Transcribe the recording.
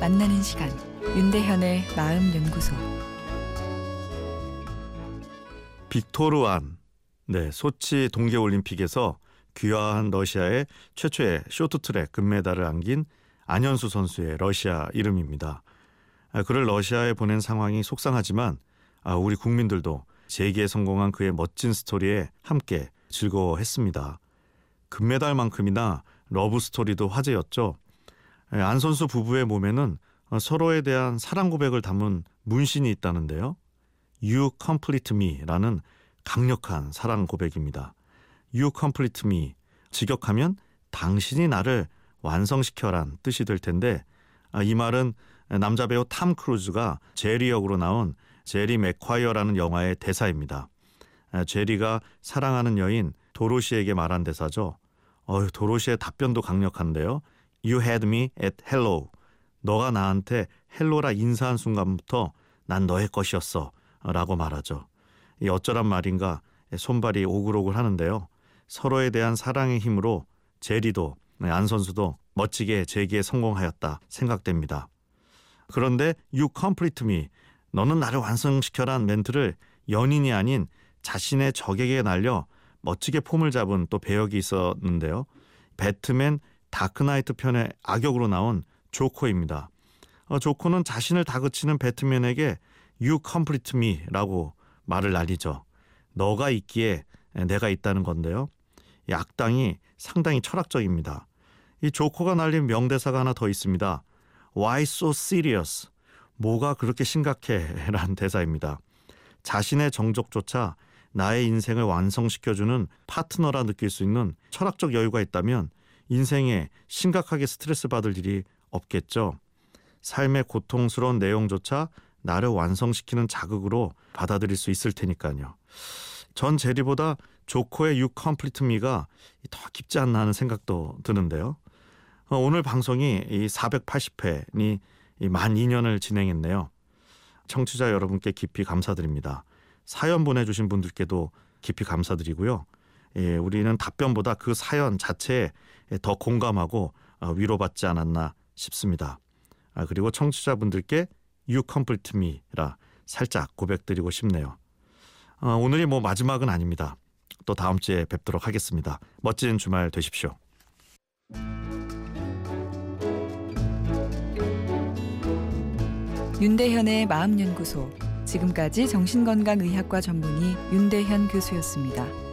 만나는 시간 윤대현의 마음 연구소 빅토르안 네 소치 동계 올림픽에서 귀화한 러시아의 최초의 쇼트트랙 금메달을 안긴 안현수 선수의 러시아 이름입니다. 아, 그를 러시아에 보낸 상황이 속상하지만 아, 우리 국민들도 재기에 성공한 그의 멋진 스토리에 함께 즐거워했습니다. 금메달만큼이나 러브 스토리도 화제였죠. 예, 안 선수 부부의 몸에는 서로에 대한 사랑 고백을 담은 문신이 있다는데요. You complete me라는 강력한 사랑 고백입니다. You complete me. 직역하면 당신이 나를 완성시켜란 뜻이 될 텐데 아, 이 말은 남자 배우 탐 크루즈가 제리 역으로 나온 제리 맥콰이어라는 영화의 대사입니다. 아, 제리가 사랑하는 여인 도로시에게 말한 대사죠. 어휴, 도로시의 답변도 강력한데요. You had me at hello. 너가 나한테 hello라 인사한 순간부터 난 너의 것이었어. 라고 말하죠. 이 어쩌란 말인가 손발이 오글오글 하는데요. 서로에 대한 사랑의 힘으로 제리도 네, 안 선수도 멋지게 재기에 성공하였다 생각됩니다. 그런데 You complete me. 너는 나를 완성시켜란 멘트를 연인이 아닌 자신의 적에게 날려 멋지게 폼을 잡은 또 배역이 있었는데요. 배트맨 다크나이트 편의 악역으로 나온 조커입니다. 어, 조커는 자신을 다그치는 배트맨에게 You complete me라고 말을 날리죠. 너가 있기에 내가 있다는 건데요. 이 악당이 상당히 철학적입니다. 이 조커가 날린 명대사가 하나 더 있습니다. Why so serious? 뭐가 그렇게 심각해? 라는 대사입니다. 자신의 정적조차 나의 인생을 완성시켜주는 파트너라 느낄 수 있는 철학적 여유가 있다면 인생에 심각하게 스트레스 받을 일이 없겠죠. 삶의 고통스러운 내용조차 나를 완성시키는 자극으로 받아들일 수 있을 테니까요. 전 제리보다 조커의 You Complete Me가 더 깊지 않나 하는 생각도 드는데요. 어, 오늘 방송이 이 480회니 만 2년을 진행했네요. 청취자 여러분께 깊이 감사드립니다. 사연 보내주신 분들께도 깊이 감사드리고요. 예, 우리는 답변보다 그 사연 자체에 더 공감하고 어, 위로받지 않았나 싶습니다. 아, 그리고 청취자분들께 You Complete Me라 살짝 고백드리고 싶네요. 어, 오늘이 뭐 마지막은 아닙니다. 또 다음 주에 뵙도록 하겠습니다. 멋진 주말 되십시오. 윤대현의 마음연구소 지금까지 정신건강의학과 전문의 윤대현 교수였습니다.